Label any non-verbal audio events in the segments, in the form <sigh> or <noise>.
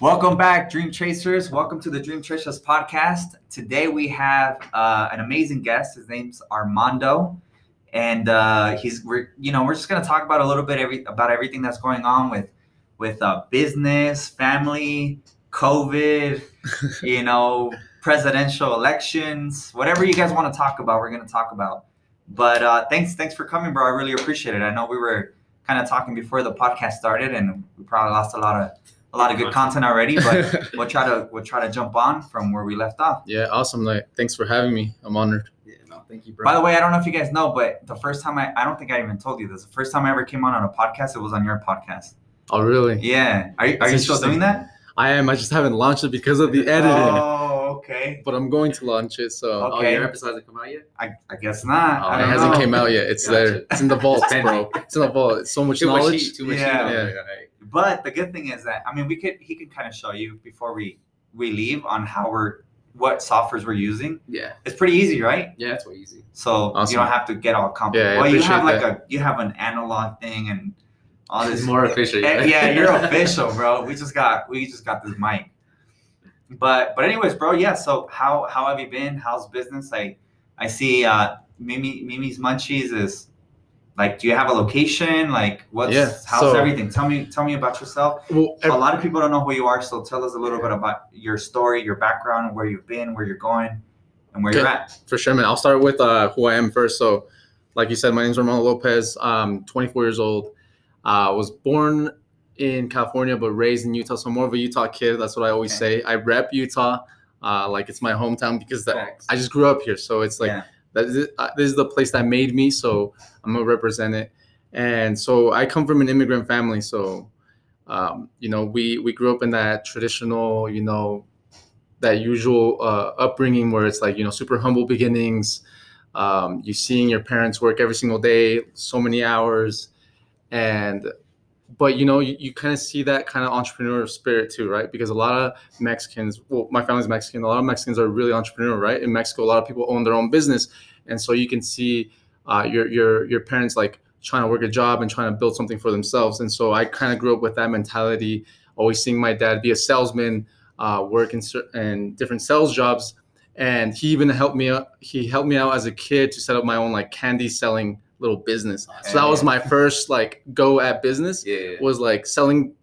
Welcome back, Dream Chasers. Welcome to the Dream Chasers podcast. Today we have uh, an amazing guest. His name's Armando, and uh, he's we're you know we're just gonna talk about a little bit every about everything that's going on with with uh, business, family, COVID, <laughs> you know, presidential elections, whatever you guys want to talk about, we're gonna talk about. But uh, thanks thanks for coming, bro. I really appreciate it. I know we were kind of talking before the podcast started, and we probably lost a lot of a lot of good content already, but <laughs> we'll try to we'll try to jump on from where we left off. Yeah, awesome. Like, thanks for having me. I'm honored. Yeah, no, thank you, bro. By the way, I don't know if you guys know, but the first time I I don't think I even told you this. The first time I ever came on on a podcast, it was on your podcast. Oh, really? Yeah. Are you, are you still doing that? I am. I just haven't launched it because of the oh, editing, Oh, okay. but I'm going to launch it. So oh, okay. your episode hasn't come out yet? I, I guess not. Oh, I it don't hasn't know. came out yet. It's Gotcha. there. It's in the vault, <laughs> bro. It's in the vault. It's so much Too much knowledge. heat, too much Yeah. heat. Yeah. Yeah. But the good thing is that I mean we could he could kind of show you before we we leave on how we're what softwares we're using. Yeah, It's pretty easy, right? yeah, that's way easy. So you don't have to get all complicated. Yeah, well, you have like appreciate a you have an analog thing and all this It's <laughs> more official. Eh, yeah, you're <laughs> official, bro. We just got we just got this mic. But but anyways, bro, yeah. So how how have you been? How's business? I I see uh Mimi Mimi's Munchies is like do you have a location? Like what's Yeah, how's so- everything? Tell me tell me about yourself. Well, A lot of people don't know who you are, so tell us a little bit about your story, your background, where you've been, where you're going, and where you're at. For sure, man. I'll start with uh, who I am first. So, like you said, my name is Armando Lopez. I'm 24 years old. I uh, was born in California, but raised in Utah. So I'm more of a Utah kid. That's what I always Okay. say. I rep Utah, uh, like it's my hometown because that, I just grew up here. So it's like Yeah. That is, uh, this is the place that made me. So I'm gonna represent it. And so I come from an immigrant family. So, um, you know, we we grew up in that traditional, you know, that usual uh, upbringing where it's like you know super humble beginnings um, you seeing your parents work every single day so many hours and but you know you, you kind of see that kind of entrepreneurial spirit too right? Because a lot of mexicans well my family's mexican a lot of mexicans are really entrepreneurial right? In mexico a lot of people own their own business and so you can see uh, your your your parents like trying to work a job and trying to build something for themselves and so i kind of grew up with that mentality always seeing my dad be a salesman uh, work in, in different sales jobs and he even helped me out he helped me out as a kid to set up my own like candy selling little business so that was my first like go at business Yeah. was like selling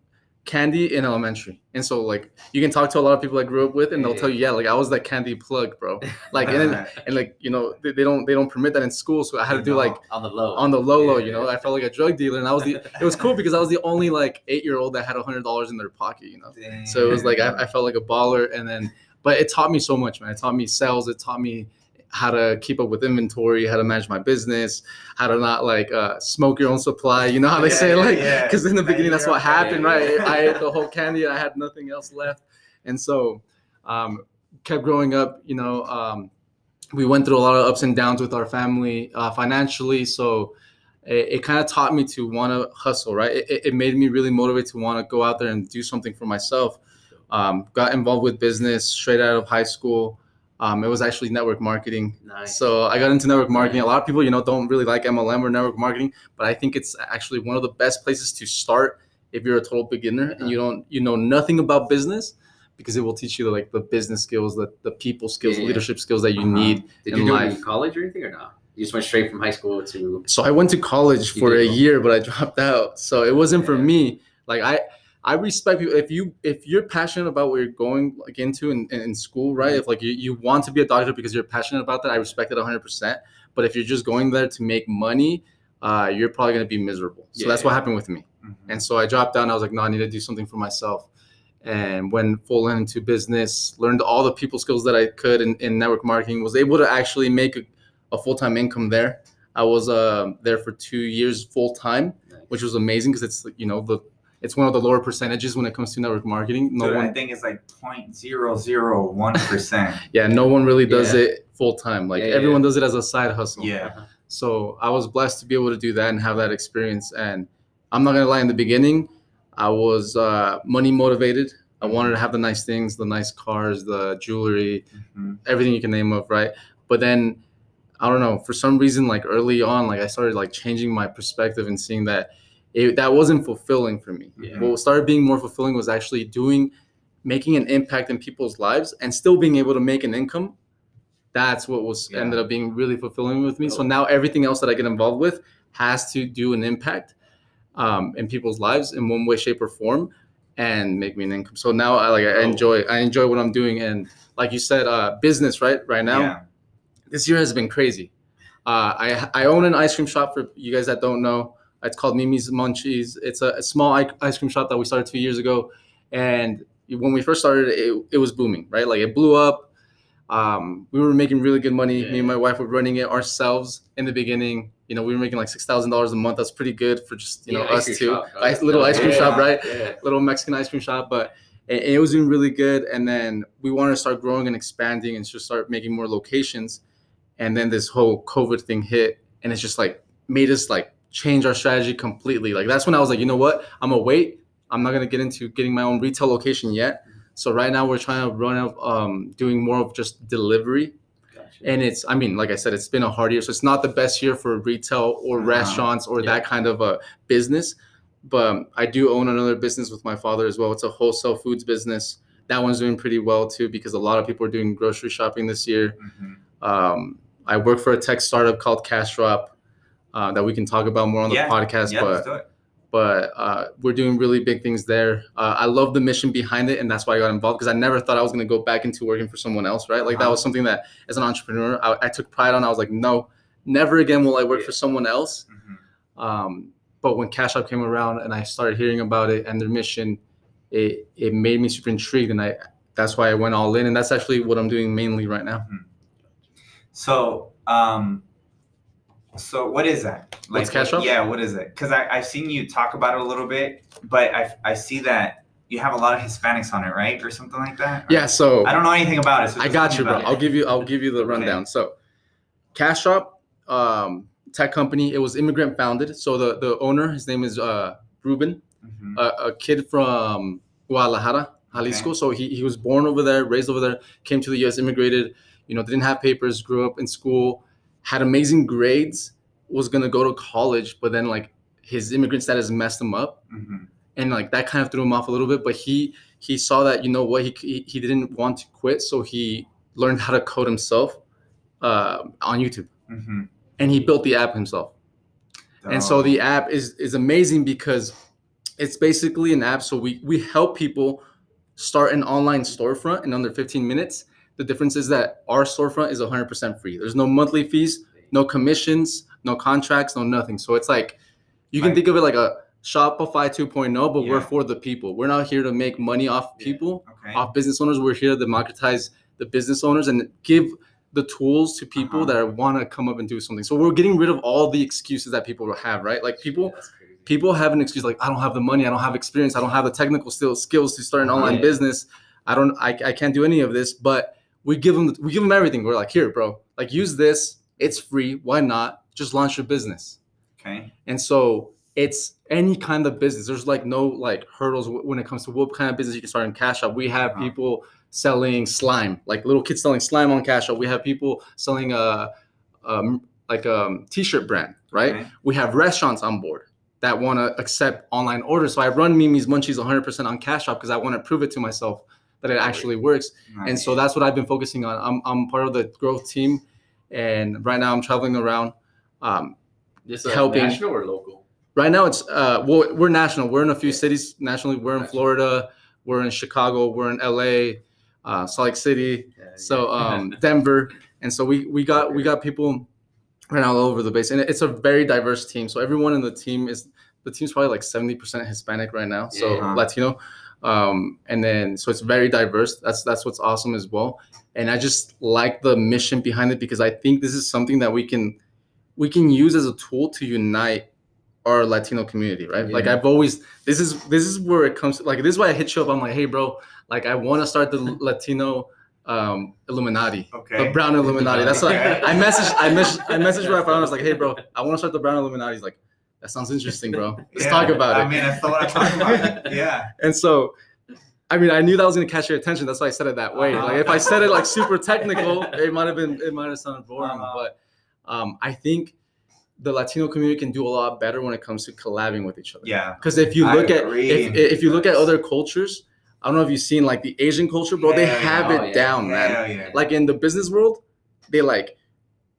candy in elementary and so like you can talk to a lot of people i grew up with and they'll tell you yeah like i was that candy plug bro like and, then, <laughs> and like you know they, they don't they don't permit that in school so i had to do like on the low. on the low low Yeah. you know i felt like a drug dealer and i was the it was cool because i was the only like eight year old that had a hundred dollars in their pocket you know so it was like I, I felt like a baller, and then but it taught me so much, man. It taught me sales. It taught me how to keep up with inventory, how to manage my business, how to not like uh, smoke your own supply. You know how they Yeah, say yeah, like yeah. because in the beginning that's what happened, right? I ate the whole candy. I had nothing else left, and so um, kept growing up. You know, um, we went through a lot of ups and downs with our family uh, financially, so it, it kind of taught me to want to hustle right it, it- it made me really motivated to want to go out there and do something for myself um, got involved with business straight out of high school um, it was actually network marketing Nice. so i got into network marketing a lot of people you know don't really like mlm or network marketing but i think it's actually one of the best places to start if you're a total beginner and you don't you know nothing about business because it will teach you like the business skills the, the people skills Yeah. leadership skills that you Uh-huh. need Did in you do it life. in college or anything or not? You just went straight from high school to. so I went to college for a year, but I dropped out. So it wasn't for me. Like I, I respect people. If you if you're passionate about what you're going like into in, in school, right? If like you, you want to be a doctor because you're passionate about that, I respect it 100. percent But if you're just going there to make money, uh, you're probably gonna be miserable. So that's what happened with me. Mhm. And so I dropped down. I was like, no, I need to do something for myself. And went full into business, learned all the people skills that I could in, in network marketing, was able to actually make a, a full time income there. I was uh, there for two years full time, which was amazing because it's you know the it's one of the lower percentages when it comes to network marketing. No Dude, I one, think it's like 0.001 percent. <laughs> yeah, no one really does Yeah. it full time. Like Yeah, yeah. everyone does it as a side hustle. Yeah. So I was blessed to be able to do that and have that experience. And I'm not gonna lie, in the beginning, I was uh, money motivated. I wanted to have the nice things, the nice cars, the jewelry, Mhm. everything you can name of, right? But then I don't know, for some reason, like early on, like I started like changing my perspective and seeing that it, that wasn't fulfilling for me. Yeah. What started being more fulfilling was actually doing making an impact in people's lives and still being able to make an income that's what was Yeah. ended up being really fulfilling with me so now everything else that i get involved with has to do an impact um, in people's lives in one way shape or form and make me an income so now i like i enjoy i enjoy what i'm doing and like you said uh, business right right now Yeah. this year has been crazy. Uh, I I own an ice cream shop for you guys that don't know. It's called Mimi's Munchies. It's a, a small ice cream shop that we started two years ago, and when we first started, it, it was booming, right? Like it blew up. Um, we were making really good money. Me and my wife were running it ourselves in the beginning. You know, we were making like six thousand dollars a month. That's pretty good for just you know Yeah, us two. shop. Ice, little ice cream Yeah. shop, right? Yeah. little Mexican ice cream shop, but it, it was doing really good. And then we wanted to start growing and expanding and just start making more locations. And then this whole COVID thing hit, and it's just like made us like change our strategy completely. Like that's when I was like, you know what? I'm gonna wait. I'm not gonna get into getting my own retail location yet. So right now we're trying to run out um, doing more of just delivery. Gotcha. And it's, I mean, like I said, it's been a hard year. So it's not the best year for retail or Uh-huh. restaurants or Yeah. that kind of a business. But um, I do own another business with my father as well. It's a wholesale foods business. That one's doing pretty well too because a lot of people are doing grocery shopping this year. Mhm. Um, I work for a tech startup called Cash Drop uh, that we can talk about more on the Yeah. podcast. Yeah, but but uh, we're doing really big things there. Uh, I love the mission behind it, and that's why I got involved because I never thought I was going to go back into working for someone else, right? Like that Uh-huh. was something that, as an entrepreneur, I, I took pride on. I was like, no, never again will I work for someone else. Mhm. Um, but when Cash Drop came around and I started hearing about it and their mission, it it made me super intrigued, and I that's why I went all in, and that's actually what I'm doing mainly right now. So, um, so what is that? What's Cash Drop? Yeah, what is it? Because I I've seen you talk about it a little bit, but I I see that you have a lot of Hispanics on it, right, or something like that. Yeah, so I don't know anything about it. So I got you, bro. about I'll give you. I'll give you the Okay. rundown. So, Cash Drop, um, tech company. It was immigrant founded. So the the owner, his name is uh, Ruben, Mhm. a, a kid from Guadalajara, Jalisco. So he he was born over there, raised over there, came to the U.S., immigrated. You know, didn't have papers, grew up in school, had amazing grades, was gonna go to college, but then like his immigrant status messed him up Mhm. and like that kind of threw him off a little bit but he he saw that you know what he he, didn't want to quit so he learned how to code himself uh, on youtube Mhm. and he built the app himself and so the app is is amazing because it's basically an app so we we help people start an online storefront in under 15 minutes the difference is that our storefront is 100% free there's no monthly fees no commissions no contracts no nothing so it's like you can Right. think of it like a shopify 2.0 but we're for the people we're not here to make money off Yeah. people okay. off business owners we're here to democratize the business owners and give the tools to people Uh-huh. that want to come up and do something so we're getting rid of all the excuses that people have right like people crazy. people have an excuse like I don't have the money, I don't have experience, I don't have the technical still skills to start an online Yeah. business. I don't, I, I can't do any of this. But we give them, we give them everything. We're like, here, bro, like use this. It's free. Why not? Just launch your business. okay. And so it's any kind of business. There's like no like hurdles when it comes to what kind of business you can start in Cash Drop. We have Uh-huh. people selling slime, like little kids selling slime on Cash Drop. We have people selling a, um, like a t-shirt brand, right? Okay. we have restaurants on board that want to accept online orders. So I run Mimi's Munchies 100% on Cash Drop because I want to prove it to myself that it actually works. And so that's what I've been focusing on. I'm, I'm part of the growth team, and right now I'm traveling around. Um, Just helping- national or local? right now it's uh, well, we're national. We're in a few Yeah. cities nationally. We're in Gotcha. Florida. We're in Chicago. We're in LA, uh, Salt Lake City. Yeah, So um, <laughs> Denver, and so we we got we got people right now all over the base, and it's a very diverse team. So everyone in the team is the team's probably like seventy percent Hispanic right now, so Yeah. Latino, um, and then so it's very diverse. That's that's what's awesome as well. And I just like the mission behind it because I think this is something that we can we can use as a tool to unite our Latino community, right? Like I've always this is this is where it comes like this is why I hit you up. I'm like, hey bro, like I want to start the <laughs> Latino um Illuminati. okay. The brown Illuminati. That's what <laughs> Okay. I messaged I messaged I messaged Rafael. I was like, hey bro, I want to start the brown Illuminati. He's like, that sounds interesting, bro. <laughs> Let's Yeah, talk about it. I mean, that's <laughs> what I'm talking about. Yeah. And so I mean, I knew that was gonna catch your attention. That's why I said it that way. Uh-huh. Like if I said it like super technical, it might have been it might have sounded boring. Uh-huh. But um, I think the Latino community can do a lot better when it comes to collabing with each other. Yeah. Because if you look at if, if you look at other cultures, I don't know if you've seen like the Asian culture, bro. they Yeah, have oh, it yeah. down, man. Hell yeah. Like in the business world, they like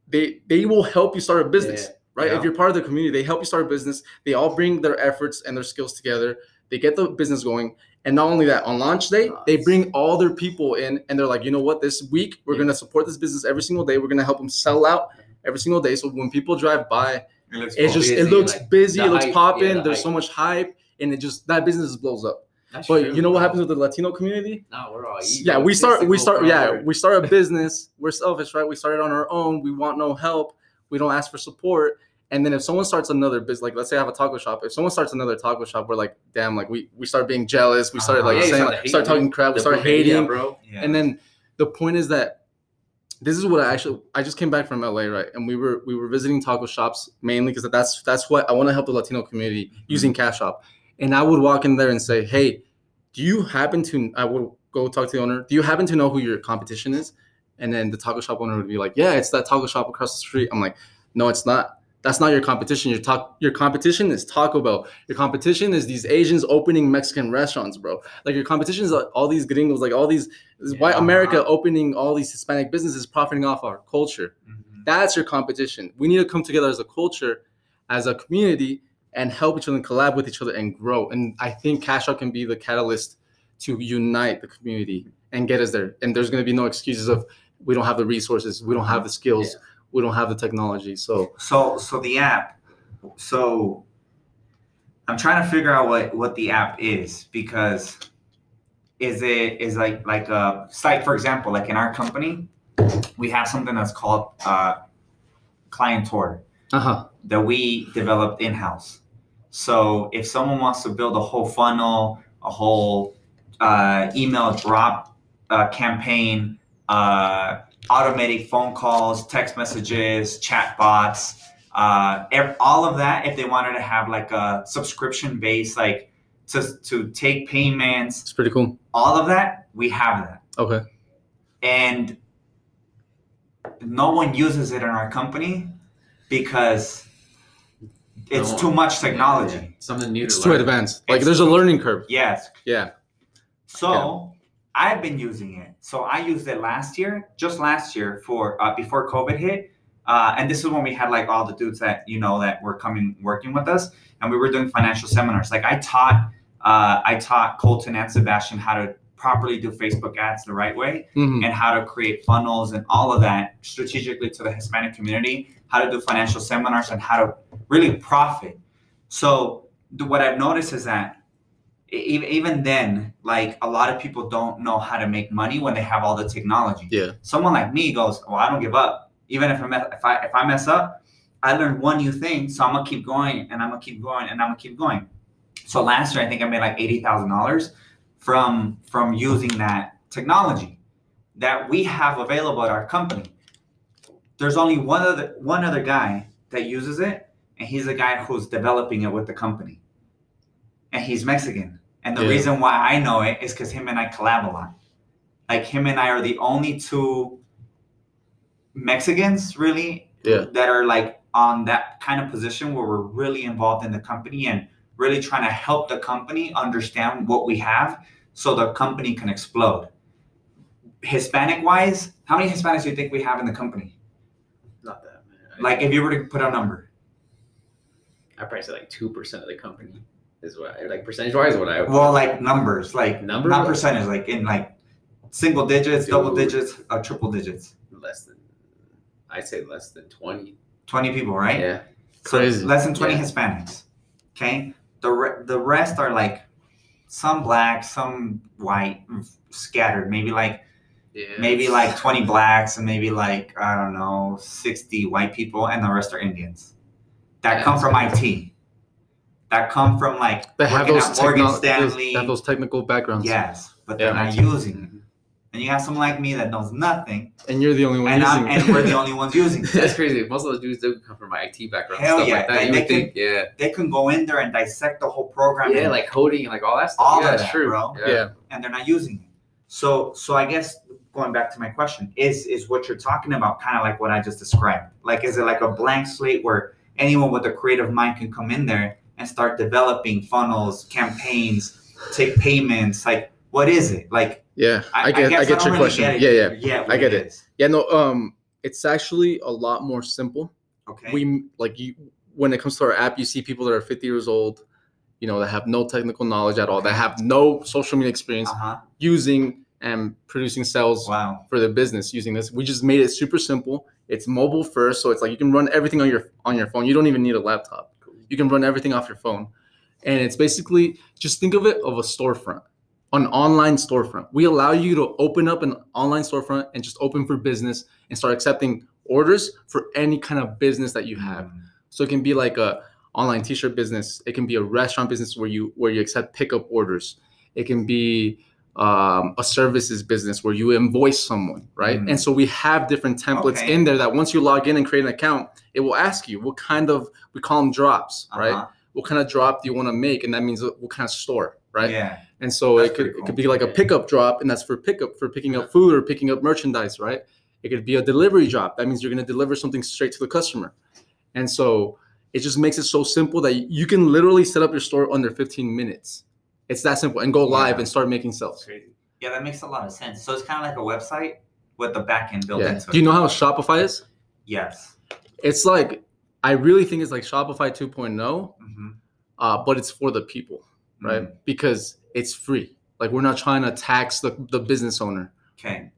they they will help you start a business, Yeah. Right? Yeah. If you're part of the community, they help you start a business. They all bring their efforts and their skills together. They get the business going. And not only that, on launch day, they bring all their people in and they're like, you know what, this week we're Yeah. gonna support this business every single day. We're gonna help them sell out every single day. So when people drive by, It looks it's just busy, it looks like, busy, it looks popping. yeah, the There's hype. so much hype, and it just that business blows up. That's But true, you know what happens with the Latino community? No, we're all yeah, we start we start yeah, we start a business. We're selfish, right? We started on our own. We want no help. We don't ask for support. And then if someone starts another business, like let's say I have a taco shop, if someone starts another taco shop, we're like, damn, like we we start being jealous. We started like Uh-huh. Yeah, saying, start like, start talking crap. We The start social media, hating. bro. Yeah. And then the point is that this is what I actually I just came back from LA, right? And we were we were visiting taco shops mainly because that's that's what I want to help the Latino community Mm-hmm. using Cash Drop. And I would walk in there and say, Hey, do you happen to I would go talk to the owner, do you happen to know who your competition is? And then the taco shop owner would be like, Yeah, it's that taco shop across the street. I'm like, No, it's not. That's not your competition. Your talk your competition is Taco Bell. Your competition is these Asians opening Mexican restaurants, bro. Like your competition is like all these gringos, like all these is white Yeah. America opening all these Hispanic businesses, profiting off our culture. Mhm. That's your competition. We need to come together as a culture, as a community, and help each other and collab with each other and grow. And I think Cash Drop can be the catalyst to unite the community and get us there. And there's going to be no excuses of we don't have the resources, we don't have the skills, Yeah. we don't have the technology. So So so the app. So I'm trying to figure out what what the app is because is it is like like a site for example like in our company we have something that's called uh, client tour uh huh. that we developed in house. So if someone wants to build a whole funnel, a whole uh, email drop uh, campaign, uh, automated phone calls, text messages, chat bots, uh, all of that, if they wanted to have like a subscription base, like to, to take payments, It's pretty cool. all of that, we have that. Okay. And no one uses it in our company because it's No too much technology. yeah. Something new It's to too learn. advanced. Like It's there's a learning curve. Yes. Yeah. So I've been using it. So I used it last year, just last year for uh, before COVID hit. Uh, and this is when we had like all the dudes that you know that were coming working with us, and we were doing financial seminars. Like I taught, uh, I taught Colton and Sebastian how to properly do Facebook ads the right way, Mhm. and how to create funnels and all of that strategically to the Hispanic community, how to do financial seminars and how to really profit. So what I've noticed is that even then, like a lot of people don't know how to make money when they have all the technology. Yeah. Someone like me goes, "Well, I don't give up. Even if I mess, if I if I mess up, I learned one new thing, so I'm gonna keep going and I'm gonna keep going and I'm gonna keep going." So last year, I think I made like eighty thousand dollars from from using that technology that we have available at our company. There's only one other one other guy that uses it, and he's the guy who's developing it with the company. And he's Mexican. And the Yeah. reason why I know it is because him and I collab a lot. Like him and I are the only two Mexicans really Yeah. that are like on that kind of position where we're really involved in the company and really trying to help the company understand what we have so the company can explode. Hispanic wise, how many Hispanics do you think we have in the company? Not that man. Like if you were to put a number. I'd probably say like two percent of the company is what I like percentage wise. What I Well, like numbers, like Numbers? not percentage, like in like single digits, double digits, or triple digits. less than I'd say less than twenty. 20 people, right? Yeah. So Crazy. less than 20 Yeah. Hispanics. Okay? The re- the rest are like some black, some white, mm, scattered. Maybe like Yeah. maybe like 20 blacks and maybe like I don't know, 60 white people and the rest are Indians. That Yeah, come from IT. That come from like They have those, at Morgan techno- Stanley. they have those technical backgrounds. Yes, but they're Yeah. not using it. And you have someone like me that knows nothing, And you're the only one and, using I'm, it. and we're the only ones using <laughs> it. That's crazy. Most of those dudes do come from IT backgrounds. Hell stuff yeah, Like that. they- You they would think, yeah. They can go in there and dissect the whole program. Yeah, like coding and like all that stuff. All yeah, that's that, true. bro. yeah. and they're not using it. So so I guess going back to my question is is what you're talking about kind of like what I just described? Like is it like a blank slate where anyone with a creative mind can come in there and start developing funnels, campaigns, take payments, like what is it? Like Yeah, I, get I, guess get don't your really question. get it. Yeah, yeah, yeah. I get it. yeah. No, um, it's actually a lot more simple. Okay. We like you when it comes to our app, you see people that are 50 years old, you know, that have no technical knowledge at all, that have no social media experience uh huh. using and producing sales Wow. for their business using this. We just made it super simple. It's mobile first, so it's like you can run everything on your on your phone. You don't even need a laptop. You can run everything off your phone. And it's basically just think of it of a storefront, an online storefront. We allow you to open up an online storefront and just open for business and start accepting orders for any kind of business that you have. Mm. So it can be like a online t-shirt business. It can be a restaurant business where you where you accept pickup orders. It can be um, a services business where you invoice someone, right? Mm. And so we have different templates Okay. in there that once you log in and create an account, it will ask you what kind of we call them drops, right? Uh-huh. What kind of drop do you want to make? And that means what what kind of store, right? Yeah. And so That's it could pretty it could be like a pickup drop, and that's for pickup for picking up food or picking up merchandise, right? It could be a delivery drop. That means you're going to deliver something straight to the customer. And so it just makes it so simple that you can literally set up your store under 15 minutes. It's that simple and go live Yeah. and start making sales. Crazy. Yeah, that makes a lot of sense. So it's kind of like a website with the back end built Yeah. into Do you know how Shopify is? Yes. It's like I really think it's like Shopify 2.0, hmm uh, but it's for the people, right? Mm. Because it's free. Like we're not trying to tax the, the business owner. Okay.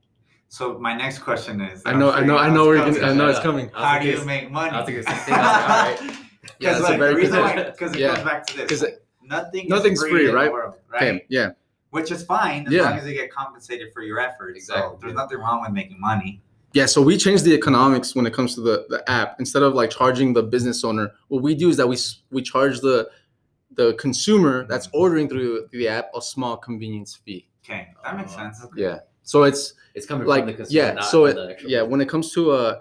So my next question is. I know, sure I know, I know. where We're gonna, I know it's coming. I How do you make money? I was thinking the same thing. I was like, all right. <laughs> Yeah, Because that's a like, very the good reason why, because it Yeah. goes back to this. Because it- nothing nothing's is free, free, right? World, right? Okay, yeah. Which is fine as Yeah. long as you get compensated for your efforts. So Exactly. there's nothing wrong with making money. Yeah, so we changed the economics when it comes to the, the app. Instead of like charging the business owner, what we do is that we we charge the the consumer that's ordering through the app a small convenience fee. Okay, that makes sense. Yeah. So it's It's coming like from the consumer. yeah, not so it, the yeah, business. when it comes to a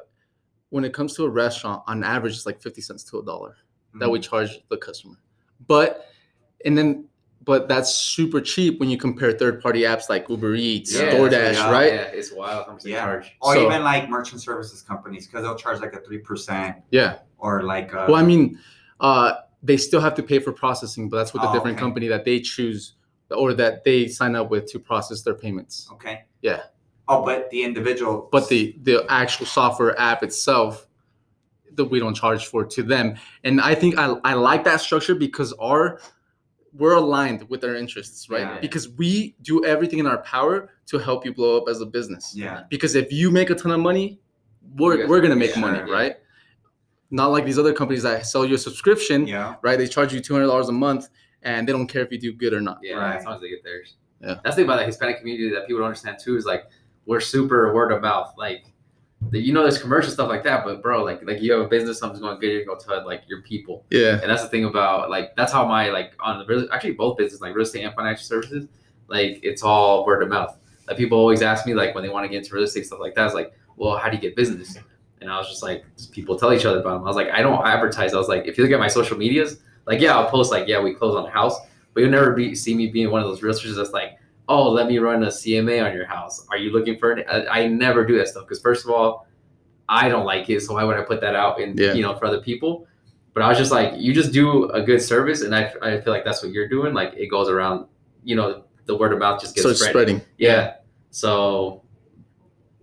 when it comes to a restaurant, on average it's like 50 cents to a dollar that we Mhm. charge the customer. But and then but that's super cheap when you compare third party apps like Uber Eats, Yeah, DoorDash, yeah, right? Yeah, it's wild how much they Yeah. charge. Or So- even like merchant services companies because they'll charge like a three percent Yeah. or like. A, Well, I mean, uh, they still have to pay for processing, but that's with a Oh, different okay. company that they choose or that they sign up with to process their payments. Okay. Yeah. Oh, but the individual. But the the actual software app itself, that we don't charge for to them. And I think I, I like that structure because our we're aligned with our interests, right? Yeah. Because we do everything in our power to help you blow up as a business. Yeah. Because if you make a ton of money, we're, we're gonna make yeah, money, yeah. right? Not like these other companies that sell you a subscription Yeah. right? They charge you two hundred dollars a month, and they don't care if you do good or not. Yeah, Right. as long as they get theirs. Yeah. That's the thing about the Hispanic community that people don't understand too is like we're super word of mouth. Like the, you know, there's commercial stuff like that, but bro, like like you have a business, something's going good, you're gonna tell like your people. Yeah, And that's the thing about like that's how my like on the real, actually both business like real estate and financial services, like it's all word of mouth. Like people always ask me like when they want to get into real estate stuff like that, it's like, well, how do you get business? And I was just like, just people tell each other about them. I was like, I don't advertise. I was like, if you look at my social medias, like yeah, I'll post like yeah, we close on a house, but you'll never be see me being one of those realtors that's like, oh, let me run a CMA on your house. Are you looking for it? I, I never do that stuff because first of all, I don't like it, so why would I put that out in Yeah. you know for other people? But I was just like, you just do a good service, and I, I feel like that's what you're doing. Like it goes around, you know, the word of mouth just gets so it's spread. spreading. Yeah. So,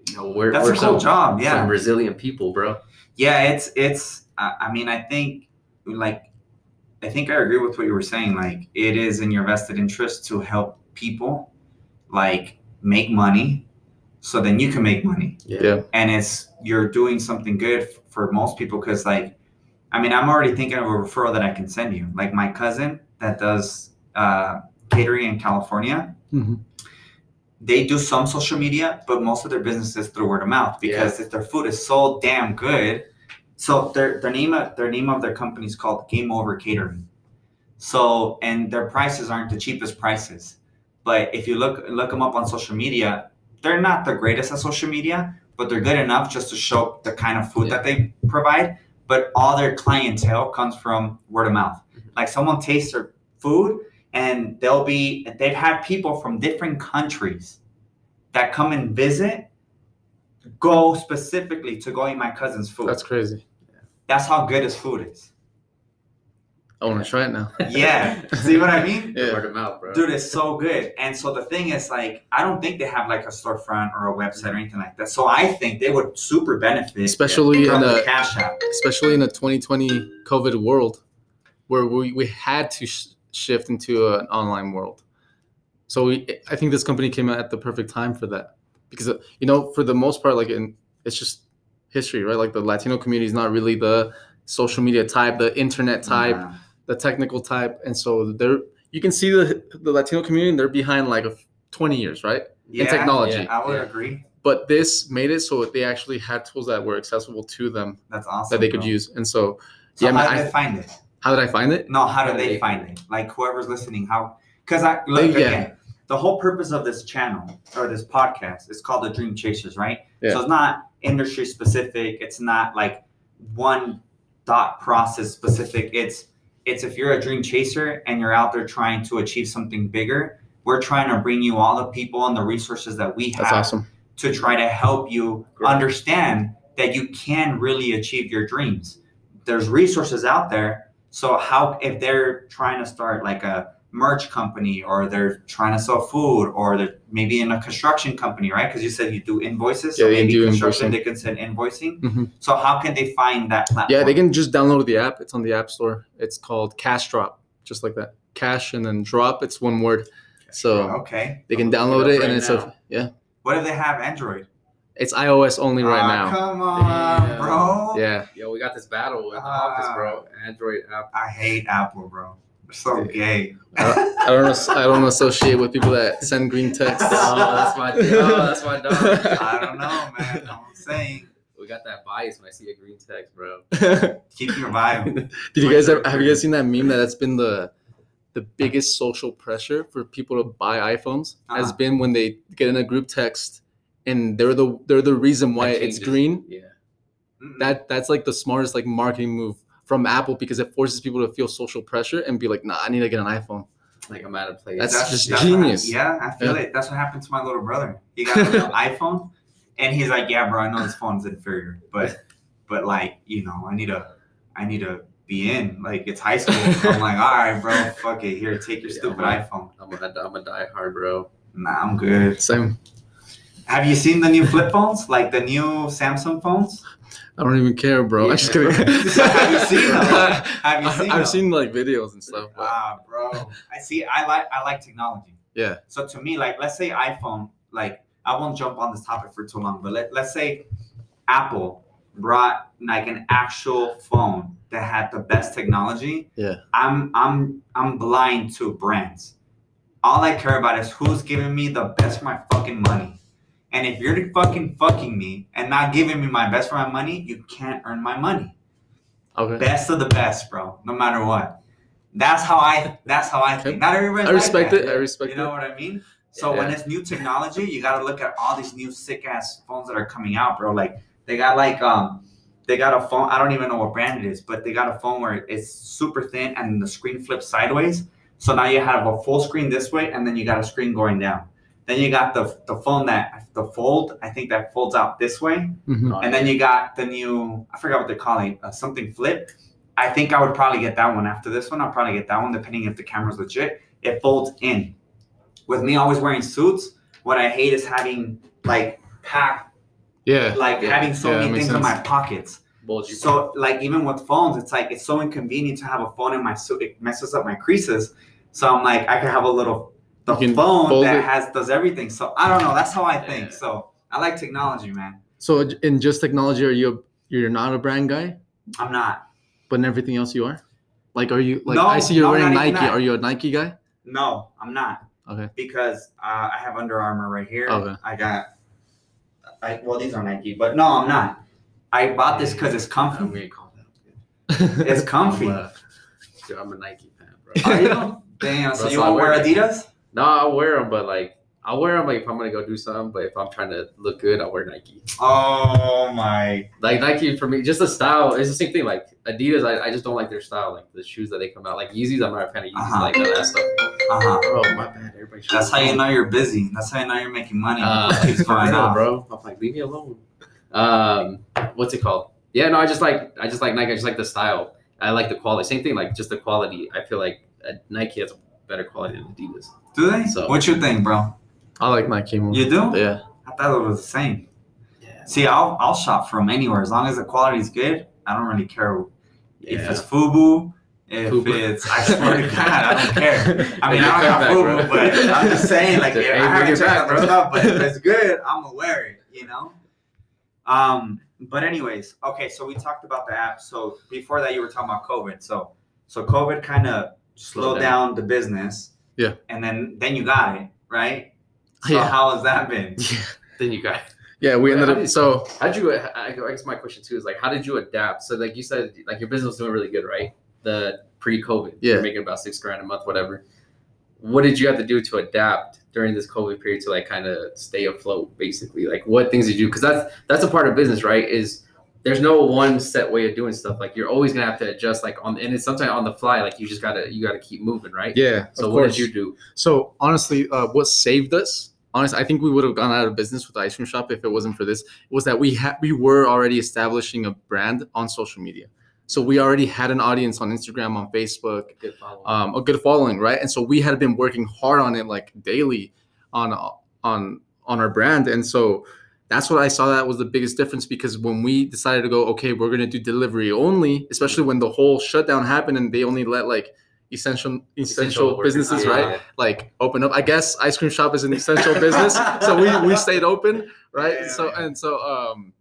you know, we're That's we're a cool some, job. Yeah. some resilient people, bro. Yeah, it's it's. I I mean, I think like, I think I agree with what you were saying. Like, it is in your vested interest to help people, like, make money, so then you can make money. Yeah. And it's you're doing something good f- for most people because, like, I mean, I'm already thinking of a referral that I can send you. Like my cousin that does uh, catering in California. Mhm. They do some social media, but most of their business is through word of mouth because if their food is so damn good. So their their name of their name of their company is called Game Over Catering. So and their prices aren't the cheapest prices, but if you look look them up on social media, they're not the greatest at social media, but they're good enough just to show the kind of food that they provide. But all their clientele comes from word of mouth. Mm-hmm. Like someone tastes their food and they'll be they've had people from different countries that come and visit go specifically to go eat my cousin's food That's crazy. that's how good his food is I want to try it now. Yeah. <laughs> See what I mean? Yeah. Word of mouth, bro. Dude, it's so good. And so the thing is, like, I don't think they have like a storefront or a website or anything like that. So I think they would super benefit Especially in from the a Cash Drop. especially in a 2020 COVID world, where we, we had to sh- shift into an online world. So we, I think this company came out at the perfect time for that, because uh, you know, for the most part, like in it's just history, right? Like the Latino community is not really the social media type, the internet type, Yeah. The technical type, and so they're you can see the the Latino community they're behind like a 20 years, right? Yeah, technology. yeah, I would Yeah. agree. But this made it so they actually had tools that were accessible to them That's awesome. that they could bro. use, and so So yeah, how man, did I- they find it? how did I find it? No, how do How they they find find it? Like whoever's listening, how? Because I look They- yeah. again. The whole purpose of this channel or this podcast is called the Dream Chasers, right? Yeah. So it's not industry specific. It's not like one thought process specific. It's it's if you're a dream chaser and you're out there trying to achieve something bigger. We're trying to bring you all the people and the resources that we have That's awesome. to try to help you Great. understand that you can really achieve your dreams. There's resources out there. So how if they're trying to start like a merch company or they're trying to sell food or they're maybe in a construction company, right? Because you said you do invoices. So Yeah, they maybe do construction invoicing. they can send invoicing. Mhm. So how can they find that platform? Yeah, they can just download the app. It's on the App Store. It's called Cash Drop, just like that. Cash and then drop. It's one word. So Okay. they can I'll look it download up it, and right it's a yeah. What if they have Android? It's iOS only right Ah, now. Come on, Damn. bro. Yeah, Yo, we got this battle in the Ah. office, bro. Android app. I hate Apple, bro. They're so gay. I don't I don't associate with people that send green text. Oh, that's my oh, that's my dog. I don't know, man. I'm saying, We got that bias when I see a green text, bro. <laughs> keep your vibe. Did you guys ever, have you guys seen that meme that that's been the the biggest social pressure for people to buy iPhones has Uh-huh. been when they get in a group text and they're the they're the reason why it's green. Yeah. Mm-mm. That that's like the smartest like marketing move from Apple because it forces people to feel social pressure and be like, nah, I need to get an iPhone. Like I'm out of place. That's just what genius. hap- yeah, I feel Yeah. it. That's what happened to my little brother. He got <laughs> an iPhone, and he's like, "Yeah, bro, I know this phone's inferior, but, but like, you know, I need to, I need to be in. Like, it's high school. <laughs> I'm like, all right, bro, fuck it. Here, take your Yeah, stupid I'm iPhone. I'm a, I'm a die hard, bro. Nah, I'm good. Same. Have you seen the new flip phones? Like the new Samsung phones? I don't even care, bro. Yeah. <laughs> I'm just kidding. <laughs> <laughs> Have you seen them? Have you seen I've them? seen like videos and stuff. But Ah, bro. I see. I like. I like technology. yeah. So to me, like, let's say iPhone, like, I won't jump on this topic for too long, but let, let's say Apple brought like an actual phone that had the best technology. Yeah. I'm I'm I'm blind to brands. All I care about is who's giving me the best for my fucking money. And if you're fucking fucking me and not giving me my best for my money, you can't earn my money. Okay. Best of the best, bro. No matter what. That's how I. That's how I Okay. think. Not everybody. I respect like it. I respect it. You know it. what I mean? So when it's new technology, you got to look at all these new sick ass phones that are coming out, bro. Like they got like um, they got a phone. I don't even know what brand it is, but they got a phone where it's super thin and the screen flips sideways. So now you have a full screen this way, and then you got a screen going down. Then you got the the phone that the fold. I think that folds out this way. Mhm. And then you got the new, I forgot what they call it, uh, something flip. I think I would probably get that one after this one. I'll probably get that one, depending if the camera's legit. It folds in. With me always wearing suits, what I hate is having like pack, Yeah. like Yeah. having so Yeah, many makes things in my pockets. Bulgy. So like even with phones, it's like it's so inconvenient to have a phone in my suit. It messes up my creases. So I'm like, I can have a little the You phone that it. has does everything. So I don't know. That's how I think. Yeah. So I like technology, man. So in just technology, are you you're not a brand guy, I'm not. but in everything else you are? Like, are you like No, I see you're no, wearing Nike? Are you a Nike guy? No, I'm not. Okay. Because uh, I have Under Armour right here. Okay. I got. I well, these are Nike, but no, I'm not. I bought this because it's I'm comfy. gonna call that. It's comfy. I'm a, dude, I'm a Nike fan, bro. Are you? <laughs> Damn. So you so I won't wear wear Adidas? No, I'll wear them, but like I'll wear them like if I'm gonna go do something. But if I'm trying to look good, I'll wear Nike. Oh my. Like Nike for me, just the style is the same thing. Like Adidas, I, I just don't like their style. Like the shoes that they come out, like Yeezys, I'm not a fan of Yeezys. Uh-huh. Like that stuff. Uh huh. Bro, my bad. Everybody. That's how you know you're busy. That's how you know you're making money. Uh, <laughs> It keeps for going real, bro. I'm like, leave me alone. Um, what's it called? Yeah, no, I just like I just like Nike. I just like the style. I like the quality. Same thing, like just the quality. I feel like uh, Nike has better quality than Adidas. Do they? So- what you think, bro? I like my more. You do? Yeah. I thought it was the same. Yeah. See, I'll I'll shop from anywhere as long as the quality is good. I don't really care if it's FUBU, if FUBU. it's I swear to God, I don't care. <laughs> I mean, I don't good got comeback, FUBU, bro. but I'm just saying, like, <laughs> Hey, if I haven't it checked back, out stuff, but if it's good, <laughs> I'm gonna wear it. You know. Um. But anyways, okay. So we talked about the app. So before that, you were talking about COVID. So so COVID kind of slowed down. the business. Yeah. And then then you got it right. So Yeah. how has that been? <laughs> Yeah. Then you got. Yeah, we ended up so How'd you? I I guess my question too is like, how did you adapt? So like you said, like your business was doing really good, right? The pre-COVID, Yeah. you're making about six grand a month, whatever. What did you have to do to adapt during this COVID period to like kind of stay afloat, basically? Like what things did you? Do? Because that's that's a part of business, right? Is there's no one set way of doing stuff. Like you're always gonna have to adjust, like on and it's sometimes on the fly. Like you just gotta you gotta keep moving, right? yeah. So what did you do? So honestly, uh, what saved us? Honestly, I think we would have gone out of business with the ice cream shop if it wasn't for this. Was that we had we were already establishing a brand on social media. So we already had an audience on Instagram, on Facebook, Good follow. um, a good following, right? And so we had been working hard on it like daily on on on our brand, and so that's what I saw that was the biggest difference because when we decided to go, okay, we're gonna do delivery only, especially when the whole shutdown happened and they only let like essential essential, workers. businesses, Yeah, right? Like open up. I guess ice cream shop is an essential business, so we we <laughs> stayed open, right? Yeah, so yeah. and so um,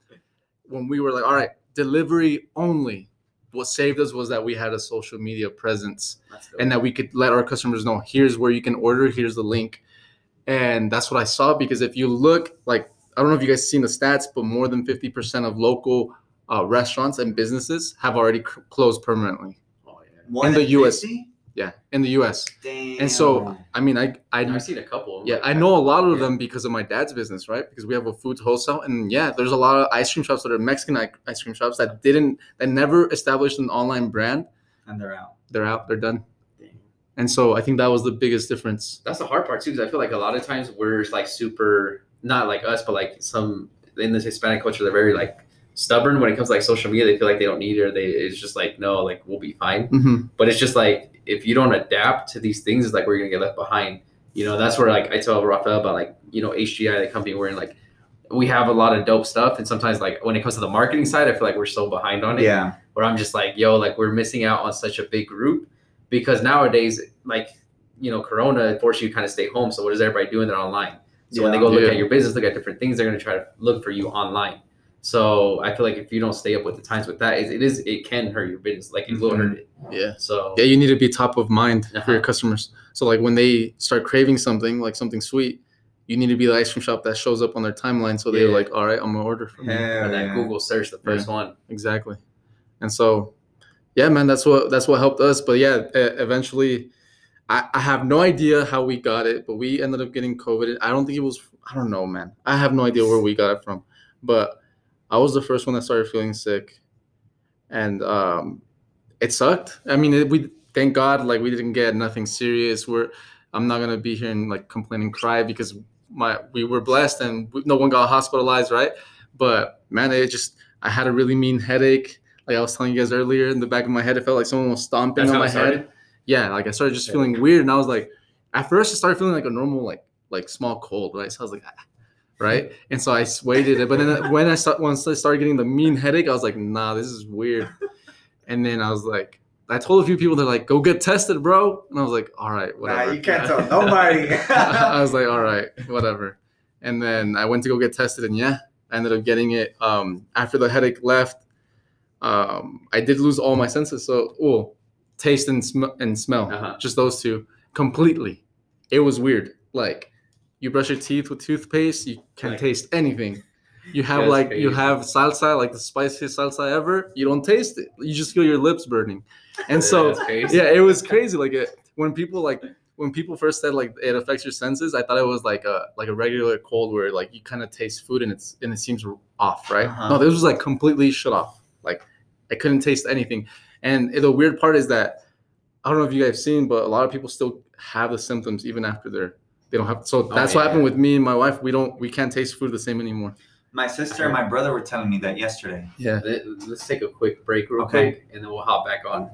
when we were like, all right, delivery only. What saved us was that we had a social media presence and that we could let our customers know here's where you can order here's the link and that's what i saw because if you look like i don't know if you guys seen the stats but more than 50% of local uh, restaurants and businesses have already c- closed permanently Oh, yeah. More In the than US. 50? yeah in the us Damn. and so i mean i i I've seen a couple. yeah, like I know a lot of Yeah. them because of my dad's business, right? Because we have a food wholesale, and yeah, there's a lot of ice cream shops that are Mexican ice cream shops that didn't, that never established an online brand. and they're out. They're out, they're done, Dang. and so I think that was the biggest difference. that's the hard part too because i feel like a lot of times we're like super not like us but like some in this hispanic culture they're very like stubborn when it comes to like social media they feel like they don't need it or they it's just like no like we'll be fine hmm but it's just like if you don't adapt to these things it's like we're gonna get left behind you know that's where like i tell rafael about like you know hgi the company we're in like we have a lot of dope stuff and sometimes like when it comes to the marketing side i feel like we're so behind on it Yeah. where I'm just like, yo, like we're missing out on such a big group because nowadays, like, you know, Corona forced you to kind of stay home. So what is everybody doing? They're online. So when they go look Yeah. at your business, look at different things, they're gonna try to look for you online. So I feel like if you don't stay up with the times with that, it, it is it can hurt your business. Like it will Mhm. hurt it. Yeah. So Yeah, you need to be top of mind for your Uh-huh. customers. So like when they start craving something, like something sweet, you need to be the ice cream shop that shows up on their timeline. So they're Yeah. like, all right, I'm gonna order from you. Hell or that yeah. Google search, the first one. Exactly. And so, yeah, man, that's what that's what helped us. But yeah, eventually, I, I have no idea how we got it, but we ended up getting COVID. I don't think it was. I don't know, man. I have no idea where we got it from, but I was the first one that started feeling sick, and um, it sucked. I mean, it, we thank God, like we didn't get nothing serious. We're I'm not gonna be here and like complain and cry because my we were blessed and we, no one got hospitalized, right? But man, it just I had a really mean headache. Like I was telling you guys earlier, in the back of my head, it felt like someone was stomping That's on my head. Yeah, like I started just feeling weird, and I was like, at first, I started feeling like a normal, like like small cold, right? So I was like, ah, <laughs> right, and so I waited it, but then when I start once I started getting the mean headache, I was like, nah, this is weird, <laughs> and then I was like. I told a few people they're like, go get tested, bro. And I was like, all right, whatever. Nah, you can't tell <laughs> nobody. I was like, all right, whatever. And then I went to go get tested, and yeah, I ended up getting it. Um, after the headache left, um, I did lose all my senses. So, oh, taste and, sm- and smell, Uh-huh. just those two, completely. It was weird. Like, you brush your teeth with toothpaste, you can Like- taste anything. You have like you have salsa, like the spiciest salsa ever. You don't taste it. You just feel your lips burning. And so yeah, it was crazy. Like it, when people like when people first said like it affects your senses, I thought it was like a like a regular cold where like you kind of taste food and it's and it seems off, right? Uh-huh. No, this was like completely shut off. Like I couldn't taste anything. And the weird part is that I don't know if you guys have seen, but a lot of people still have the symptoms even after they're they don't have. So that's what Oh, yeah. happened with me and my wife. We don't we can't taste food the same anymore. My sister and my brother were telling me that yesterday. Yeah. Let- Let's take a quick break, real Okay. quick, and then we'll hop back on.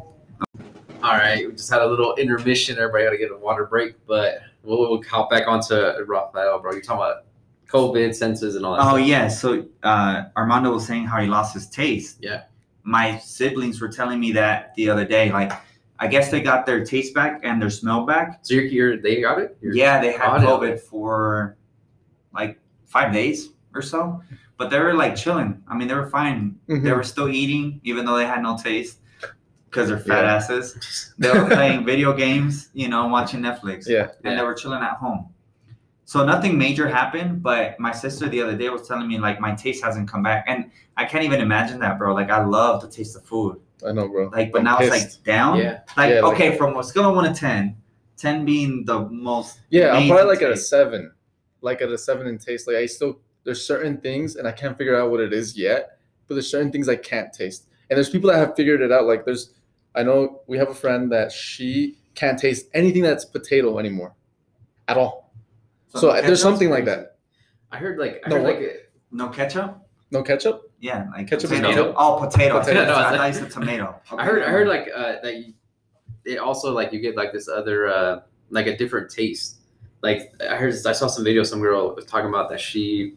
All right, we just had a little intermission. Everybody got to get a water break, but we'll, we'll hop back onto Rafael, bro. You're talking about COVID, senses, and all that. Oh stuff. yeah, so uh, Armando was saying how he lost his taste. Yeah. My siblings were telling me that the other day. Like, I guess they got their taste back and their smell back. So you're, you're they got it? You're- Yeah, they had on it. COVID for like five days or so, but they were like chilling. I mean, they were fine. They Mhm. were still eating, even though they had no taste, because they're fat Yeah. asses. They were playing video games, you know, watching Netflix. Yeah. and Yeah. they were chilling at home. So nothing major happened, but my sister the other day was telling me like my taste hasn't come back, and I can't even imagine that, bro. Like I love the taste of food, I know, bro. like, but I'm now it's like down. Yeah. Like Yeah, like- okay, from a scale of one to 10, 10 being the most. Yeah, I'm probably like at a seven, like at a seven in taste. Like I still there's certain things, and I can't figure out what it is yet. But there's certain things I can't taste, and there's people that have figured it out. Like there's, I know we have a friend that she can't taste anything that's potato anymore, at all. So, no there's something like that. I heard like I No, heard like No ketchup. No ketchup. Yeah, like Ketchup is potato. tomato? Oh, potato. Potato. I, No, thought- <laughs> I thought you said tomato. I heard I heard like uh, that you, it also like you get like this other uh, like a different taste. Like I heard I saw some video some girl was talking about that she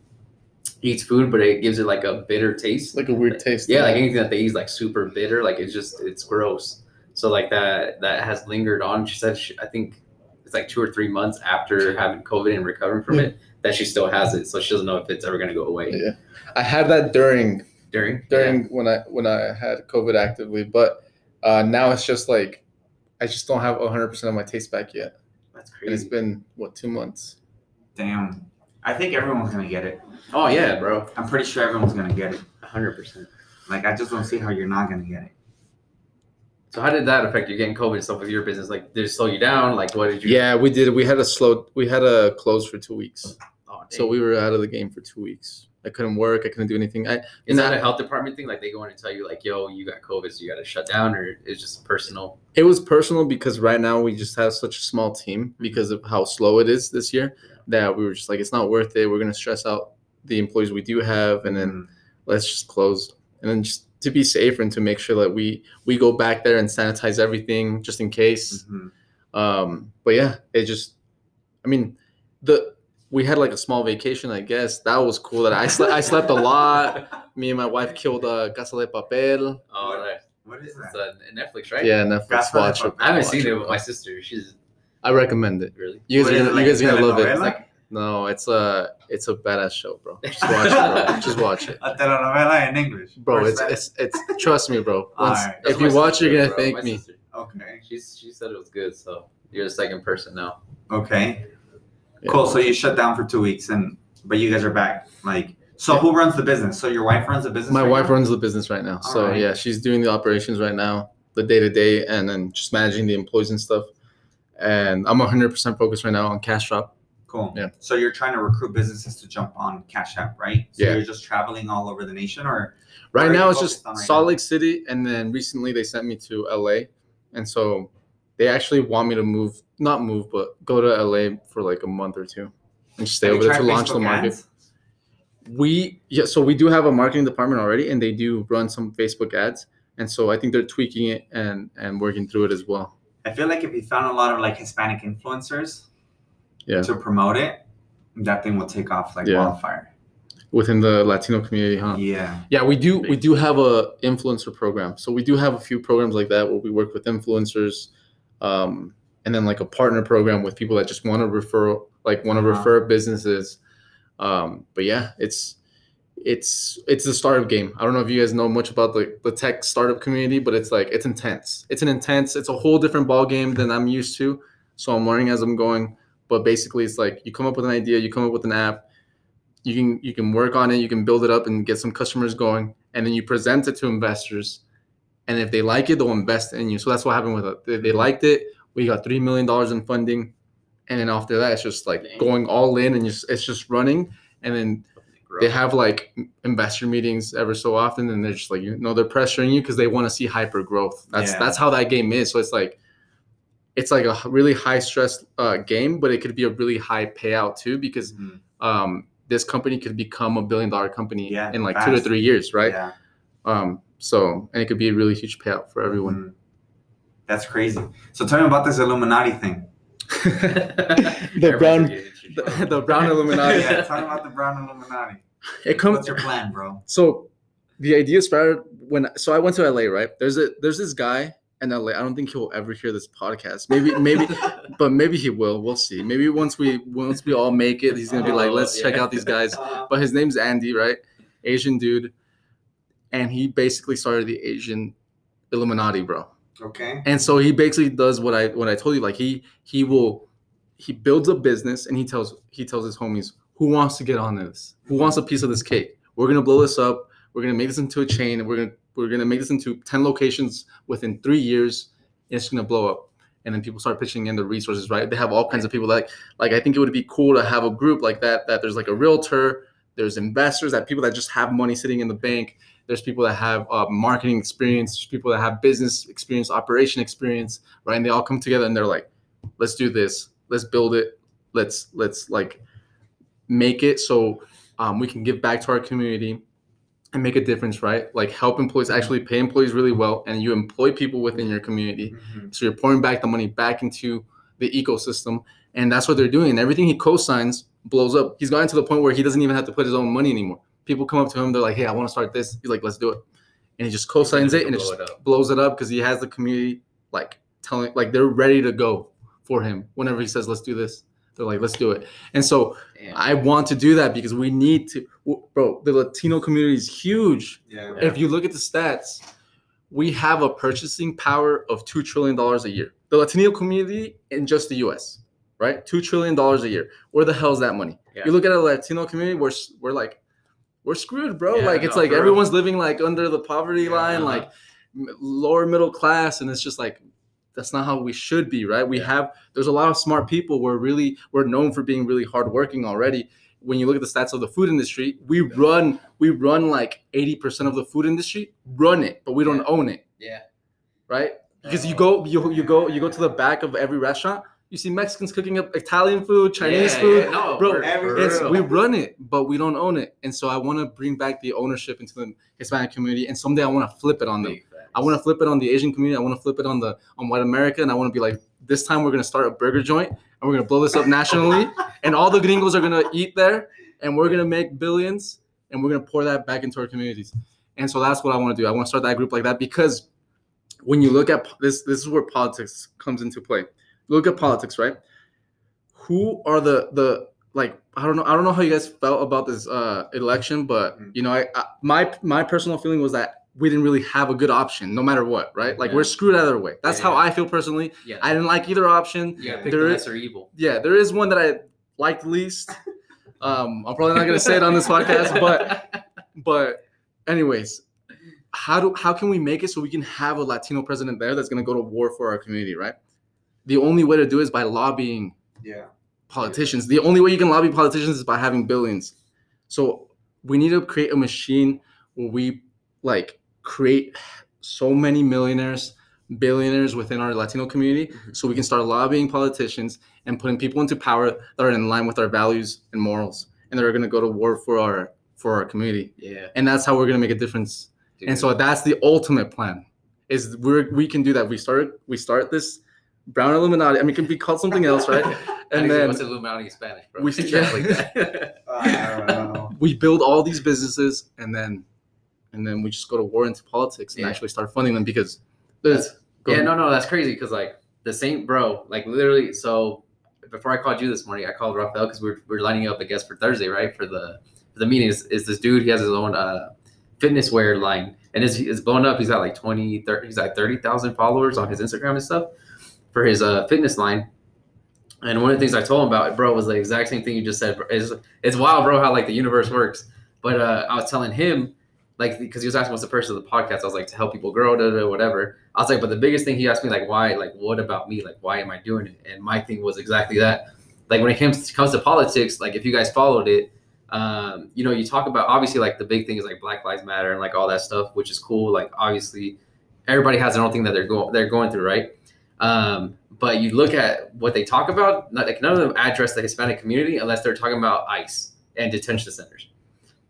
eats food but it gives it like a bitter taste. Like a weird taste. Yeah, like anything that they eat like super bitter. Like it's just it's gross. So like that that has lingered on. She said she, I think it's like two or three months after <laughs> having COVID and recovering from it that she still has it. So she doesn't know if it's ever gonna go away Yeah. I had that during during during when I when I had COVID actively, but uh, now it's just like I just don't have 100 percent of my taste back yet, That's and it's crazy. been what two months. Damn. I think everyone's gonna get it. Oh yeah, bro, I'm pretty sure everyone's gonna get it. hundred percent. Like I just don't see how you're not gonna get it. So how did that affect you getting COVID and stuff with your business? Like, did it slow you down? Like, what did you? Yeah, we did. We had a slow. We had a close for two weeks, Oh, so we were out of the game for two weeks. I couldn't work. I couldn't do anything. I is that a health department thing? Like, they go in and tell you, like, yo, you got COVID, so you got to shut down, or it's just personal? it was personal because right now we just have such a small team because of how slow it is this year that we were just like it's not worth it. We're gonna stress out the employees we do have, and then Mm. let's just close and then just to be safer and to make sure that we we go back there and sanitize everything just in case Mhm. um but yeah it just i mean the we had like a small vacation i guess that was cool that i slept i slept a lot <laughs> me and my wife killed uh casa de papel Oh, right. What is It's that? uh, Netflix, right? yeah netflix Casa watch it I haven't watch seen it with my sister. She's i recommend it really. you guys What are gonna, it, you guys are gonna love it? It's like, no it's a it's a badass show bro just watch it bro <laughs> just watch it A telenovela in English. bro it's, it's it's trust me bro Once- Alright. if you watch sister, you're gonna bro, thank my me sister. okay. She's she said it was good, so you're the second person now. Okay. Yeah. Cool. So you shut down for two weeks, and but you guys are back. Like, so Yeah. who runs the business? So your wife runs the business. My right wife now? runs the business right now. So Alright. yeah, she's doing the operations right now, the day to day, and then just managing the employees and stuff. And I'm 100% focused right now on Cash Drop. Cool. Yeah. So you're trying to recruit businesses to jump on Cash App, right? So Yeah. you're just traveling all over the nation, or Right now, it's just right Salt now? Lake City, and then recently they sent me to LA, and so they actually want me to move, not move, but go to LA for like a month or two, and stay Have over there to tried launch the market. ads? We yeah, so we do have a marketing department already, and they do run some Facebook ads, and so I think they're tweaking it and and working through it as well. I feel like if you found a lot of like Hispanic influencers, Yeah. to promote it, that thing will take off like Yeah. wildfire. Within the Latino community, huh? Yeah. Yeah, we do. We do have a influencer program. So we do have a few programs like that where we work with influencers, um, and then like a partner program with people that just want to refer, like want to Uh-huh. refer businesses. Um, but yeah, it's it's it's the startup game. I don't know if you guys know much about the the tech startup community, but it's like it's intense. It's an intense. It's a whole different ball game than I'm used to. So I'm learning as I'm going. But basically, it's like you come up with an idea, you come up with an app, you can you can work on it you can build it up and get some customers going and then you present it to investors and if they like it they'll invest in you. So that's what happened with it. They, they liked it we got $3 million in funding and then after that it's just like going all in and just, it's just running and then they have like investor meetings ever so often and they're just like you know they're pressuring you because they want to see hyper growth. That's Yeah. that's how that game is. So it's like it's like a really high stress uh, game but it could be a really high payout too because Mhm. um, this company could become a billion dollar company Yeah, in like two to three years, right? Yeah. Um, so and it could be a really huge payout for everyone. Mhm. That's crazy. So tell me about this Illuminati thing. <laughs> the brown, the, <laughs> the brown Illuminati. yeah, tell me about the brown Illuminati. It comes. What's your plan, bro? So the idea started when so I went to LA, right? There's a there's this guy in LA. I don't think he'll ever hear this podcast. Maybe maybe <laughs> but maybe he will. We'll see. Maybe once we once we all make it, he's gonna be like, Oh, let's check out these oh, guys. But his name's Andy, right? Asian dude. And he basically started the Asian Illuminati, bro. Okay. And so he basically does what I what I told you. Like he he will he builds a business and he tells he tells his homies who wants to get on this, who wants a piece of this cake. We're gonna blow this up. We're gonna make this into a chain. And we're gonna we're gonna make this into ten locations within three years. It's gonna blow up. And then people start pitching in the resources, right? They have all kinds of people like like I think it would be cool to have a group like that. That there's like a realtor, there's investors, that people that just have money sitting in the bank. There's people that have uh, marketing experience. People that have business experience, operation experience, right? And they all come together and they're like, "Let's do this. Let's build it. Let's let's like make it so um, we can give back to our community and make a difference, right? Like help employees actually pay employees really well, and you employ people within your community. Mhm. So you're pouring back the money back into the ecosystem, and that's what they're doing. And everything he co-signs blows up. He's gotten to the point where he doesn't even have to put his own money anymore. People come up to him, they're like, "Hey, I want to start this." He's like, "Let's do it," and he just co-signs it, and it just it blows it up because he has the community like telling, like they're ready to go for him whenever he says, "Let's do this." They're like, "Let's do it," and so Damn. I want to do that because we need to, bro. The Latino community is huge Yeah. if you look at the stats, we have a purchasing power of two trillion dollars a year. The Latino community in just the U.S. Right, two trillion dollars a year. Where the hell is that money? Yeah. You look at a Latino community, we're we're like, we're screwed, bro. Yeah, like it's no, like for real. everyone's living like under the poverty Yeah, line, uh-huh. like lower middle class, and it's just like that's not how we should be, right? We have there's a lot of smart people. We're really we're known for being really hardworking already. When you look at the stats of the food industry, we run we run like 80% of the food industry, run it, but we don't Yeah. own it, yeah. right? Because you go you you go you go to the back of every restaurant, you see Mexicans cooking up Italian food, Chinese Yeah, food. yeah, no, bro, It's we run it, but we don't own it. And so I want to bring back the ownership into the Hispanic community and someday I want to flip it on them. I want to flip it on the Asian community. I want to flip it on the on white America, and I want to be like, this time we're gonna start a burger joint, and we're gonna blow this up nationally, <laughs> and all the gringos are gonna eat there, and we're gonna make billions, and we're gonna pour that back into our communities. And so that's what I want to do. I want to start that group like that because when you look at this, this is where politics comes into play. Look at politics, right? Who are the the like I don't know I don't know how you guys felt about this uh election, but Mhm. you know I, I my my personal feeling was that we didn't really have a good option no matter what, right? Like Yeah. we're screwed either way. That's Yeah, how yeah. I feel personally. yeah. I didn't like either option. Yeah, pick there the is- evil. Yeah, there is one that I liked least. <laughs> Um, I'm probably not gonna say it on this podcast, but <laughs> but anyways, how do how can we make it so we can have a Latino president there that's gonna go to war for our community, right? The only way to do it is by lobbying Yeah. politicians. The only way you can lobby politicians is by having billions. So we need to create a machine where we like create so many millionaires, billionaires within our Latino community, Mhm. so we can start lobbying politicians and putting people into power that are in line with our values and morals, and they're going to go to war for our for our community. yeah. And that's how we're going to make a difference. dude. And so that's the ultimate plan. Is we're we can do that. We start we start this brown Illuminati. I mean, it can be called something else, right? <laughs> and And then then what's Illuminati in Spanish, bro? we- <laughs> translate that. <laughs> I don't know. we build all these businesses and then and then we just go to war into politics and Yeah. actually start funding them because there's yeah, no, no, that's crazy because like the same bro, like literally. So before I called you this morning, I called Rafael because we're we're lining up a guest for Thursday, right? For the for the meeting is, is this dude? He has his own uh fitness wear line and it's, it's blown up. He's got like 20, 30, he's like thirty thousand followers on his Instagram and stuff for his uh fitness line. And one of the things I told him about, bro, was the exact same thing you just said. It's, it's wild, bro, how like the universe works. But uh, I was telling him, like, because he was asking what's the purpose of the podcast. I was like, to help people grow, da, da, whatever. I was like, but the biggest thing he asked me, like, why, like, what about me? Like, why am I doing it? And my thing was exactly that. Like, when it comes comes to politics, like, if you guys followed it, um, you know, you talk about obviously like the big thing is like Black Lives Matter and like all that stuff, which is cool. Like, obviously, everybody has their own thing that they're going they're going through, right? Um, but you look at what they talk about, like none of them address the Hispanic community unless they're talking about ICE and detention centers.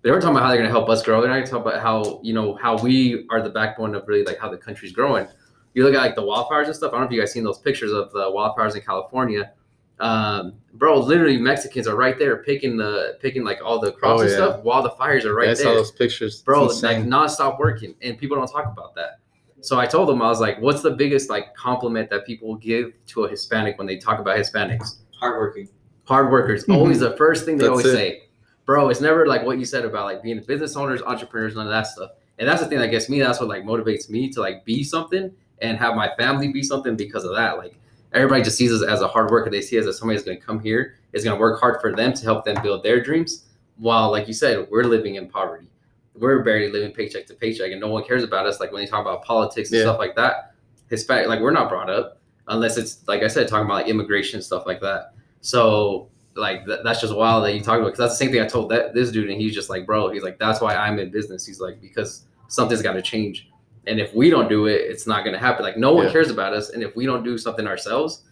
They were talking about how they're going to help us grow. They're not going to talk about how you know how we are the backbone of really like how the country's growing. You look at like the wildfires and stuff. I don't know if you guys seen those pictures of the wildfires in California. Um, bro, literally Mexicans are right there picking the picking like all the crops Oh, and yeah. stuff while the fires are right I there saw those pictures, bro, It's like insane. nonstop working, and people don't talk about that. So I told them I was like, "What's the biggest like compliment that people give to a Hispanic when they talk about Hispanics? Hardworking. Hard workers. Mhm. Always the first thing they That's always it. say, bro. It's never like what you said about like being business owners, entrepreneurs, none of that stuff. And that's the thing that gets me. That's what like motivates me to like be something and have my family be something because of that. Like everybody just sees us as a hard worker. They see us as somebody that's going to come here, is going to work hard for them to help them build their dreams. While, like you said, we're living in poverty. We're barely living paycheck to paycheck, and no one cares about us. Like when they talk about politics and Yeah. stuff like that, Hispanic, like we're not brought up unless it's like I said, talking about like immigration stuff like that. So like th- that's just wild that you talk about because that's the same thing I told that this dude, and he's just like, bro, he's like, that's why I'm in business. He's like, because something's got to change, and if we don't do it, it's not gonna happen. Like no one Yeah. cares about us, and if we don't do something ourselves,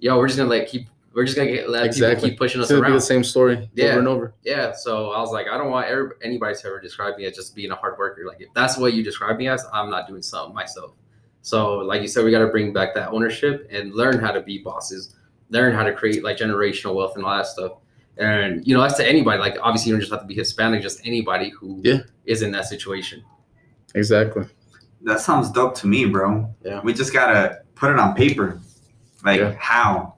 yo, we're just gonna like keep, we're just gonna get, let people Exactly. keep pushing us It's gonna be around. the same story Yeah. over and over. Yeah, so I was like, I don't want every, anybody to ever describe me as just being a hard worker. Like, if that's what you describe me as, I'm not doing something myself. So, like you said, we got to bring back that ownership and learn how to be bosses, learn how to create like generational wealth and all that stuff. And you know, that's to anybody. Like, obviously, you don't just have to be Hispanic; just anybody who is Yeah. in that situation. Exactly. That sounds dope to me, bro. Yeah. We just gotta put it on paper. Like Yeah. how,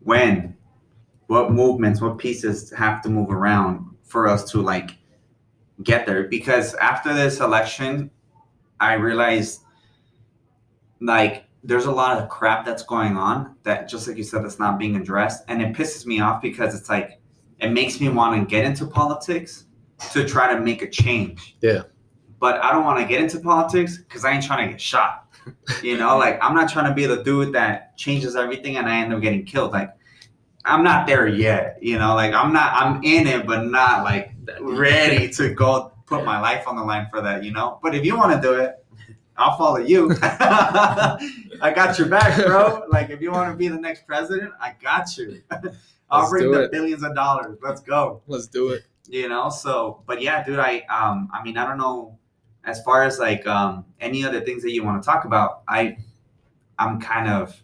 when, what movements, what pieces have to move around for us to like get there. Because after this election, I realized like there's a lot of crap that's going on that just like you said that's not being addressed. And it pisses me off because it's like it makes me want to get into politics to try to make a change. Yeah. But I don't want to get into politics because I ain't trying to get shot. <laughs> You know, like I'm not trying to be the dude that changes everything and I end up getting killed. Like I'm not there yet. You know, like I'm not. I'm in it, but not like ready to go put my life on the line for that. You know. But if you want to do it, I'll follow you. <laughs> I got your back, bro. Like if you want to be the next president, I got you. <laughs> I'll Let's bring the it. billions of dollars. Let's go Let's do it. you know so but yeah dude i um i mean i don't know as far as like um any other things that you want to talk about i i'm kind of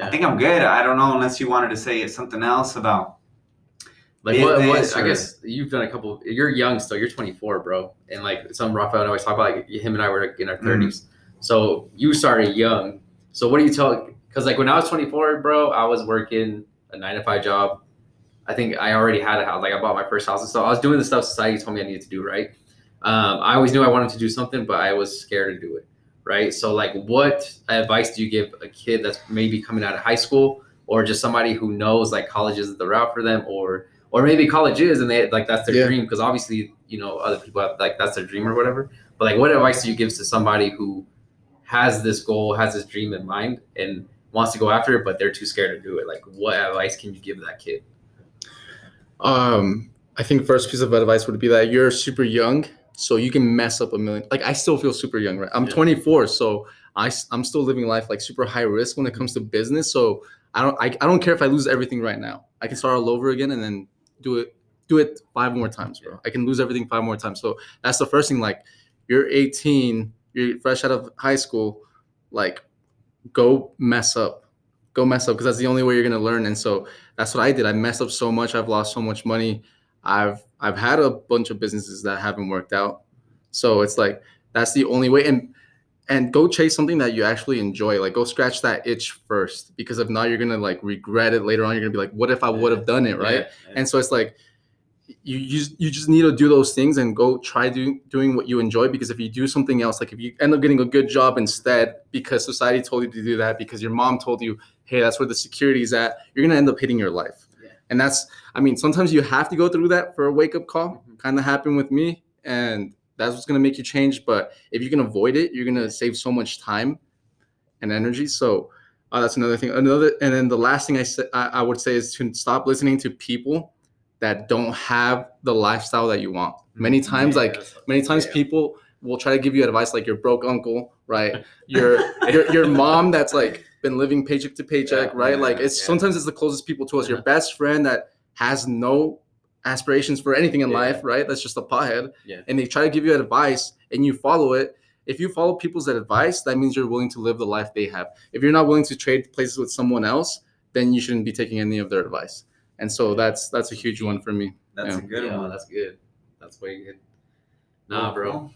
i think i'm good i don't know unless you wanted to say something else about Like what, what I guess you've done a couple. You're young still. You're 24, bro, and like some Rafael and I always talk about. Like him and I were in our 30s, so you started young. So what do you tell? Because like when I was 24, bro, I was working a nine to five job. I think I already had a house. Like I bought my first house and stuff. I was doing the stuff society told me I needed to do. Right. Um, I always knew I wanted to do something, but I was scared to do it. Right. So like, what advice do you give a kid that's maybe coming out of high school, or just somebody who knows like college is the route for them, or or maybe college is and they like that's their Yeah. dream because obviously you know other people have like that's their dream or whatever but like what advice do you give to somebody who has this goal has this dream in mind and wants to go after it but they're too scared to do it like what advice can you give that kid Um, I think first piece of advice would be that you're super young, so you can mess up a million. Like I still feel super young, right? I'm Yeah. 24, so I i'm still living life like super high risk when it comes to business. So I don't I, I don't care if I lose everything right now. I can start all over again and then do it do it five more times, bro. I can lose everything five more times. So that's the first thing. Like you're 18, you're fresh out of high school, like go mess up. Go mess up because that's the only way you're gonna learn. And so that's what I did. I messed up so much. I've lost so much money. I've I've had a bunch of businesses that haven't worked out. So it's like that's the only way. And and go chase something that you actually enjoy. Like go scratch that itch first. Because if not, you're gonna like regret it later on. You're gonna be like, what if I would have done it, right? Yeah. And so it's like you you just, you just need to do those things and go try doing doing what you enjoy because if you do something else like if you end up getting a good job instead because society told you to do that because your mom told you hey that's where the security is at you're to end up hitting your life Yeah. and that's i mean sometimes you have to go through that for a wake up call Mhm. kind of happened with me and that's what's going to make you change but if you can avoid it you're going to save so much time and energy so uh, that's another thing another and then the last thing I, say, I, I would say is to stop listening to people that don't have the lifestyle that you want many times Yeah, like many times yeah. people will try to give you advice like your broke uncle right <laughs> your your, your mom that's like been living paycheck to paycheck Yeah, right yeah, like it's yeah. sometimes it's the closest people to us your Uh-huh. best friend that has no aspirations for anything in Yeah. life, right? That's just a pothead. Yeah. And they try to give you advice and you follow it. If you follow people's advice, that means you're willing to live the life they have. If you're not willing to trade places with someone else, then you shouldn't be taking any of their advice. And so that's that's a huge one for me. That's Yeah. a good yeah, one. that's good. That's way good. Nah, Cool, bro.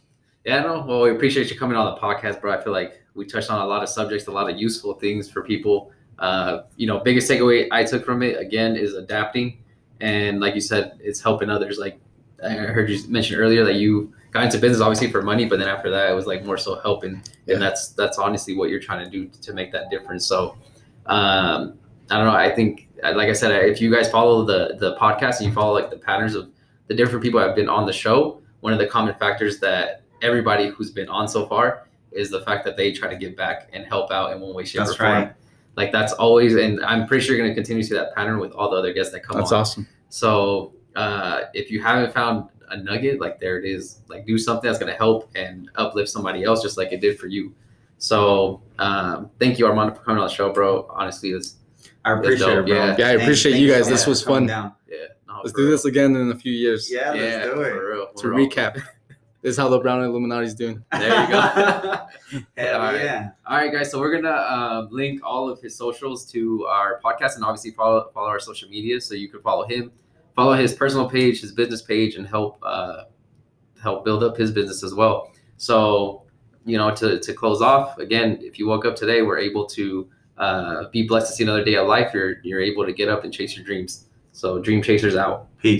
Yeah, no. Well, we appreciate you coming on the podcast, bro. I feel like we touched on a lot of subjects, a lot of useful things for people. Uh, you know, biggest takeaway I took from it again is adapting, and like you said, it's helping others. Like I heard you mention earlier that you got into business obviously for money, but then after that, it was like more so helping, Yeah. and that's that's honestly what you're trying to do to make that difference. So, um, I don't know. I think, like I said, if you guys follow the the podcast and you follow like the patterns of the different people that have been on the show, one of the common factors that everybody who's been on so far is the fact that they try to give back and help out in one way, shape, That's or form. right. Like that's always, and I'm pretty sure you're going to continue to see that pattern with all the other guests that come. That's on. awesome. So uh, if you haven't found a nugget, like there it is. Like do something that's going to help and uplift somebody else, just like it did for you. So um, thank you, Armando, for coming on the show, bro. Honestly, it's I appreciate it, bro. yeah. Yeah, I Thank- appreciate thank you guys. so This was fun. down. yeah. No, Let's do real. this again in a few years. Yeah, Yeah, let's do it. for real. To recap, this is how the Brown Illuminati is doing. There you go. <laughs> Hell All right. yeah. All right, guys. So we're gonna uh, link all of his socials to our podcast, and obviously follow follow our social media, so you can follow him, follow his personal page, his business page, and help uh, help build up his business as well. So, you know, to to close off again, if you woke up today, we're able to uh, be blessed to see another day of life. You're you're able to get up and chase your dreams. So, dream chasers out. Peace.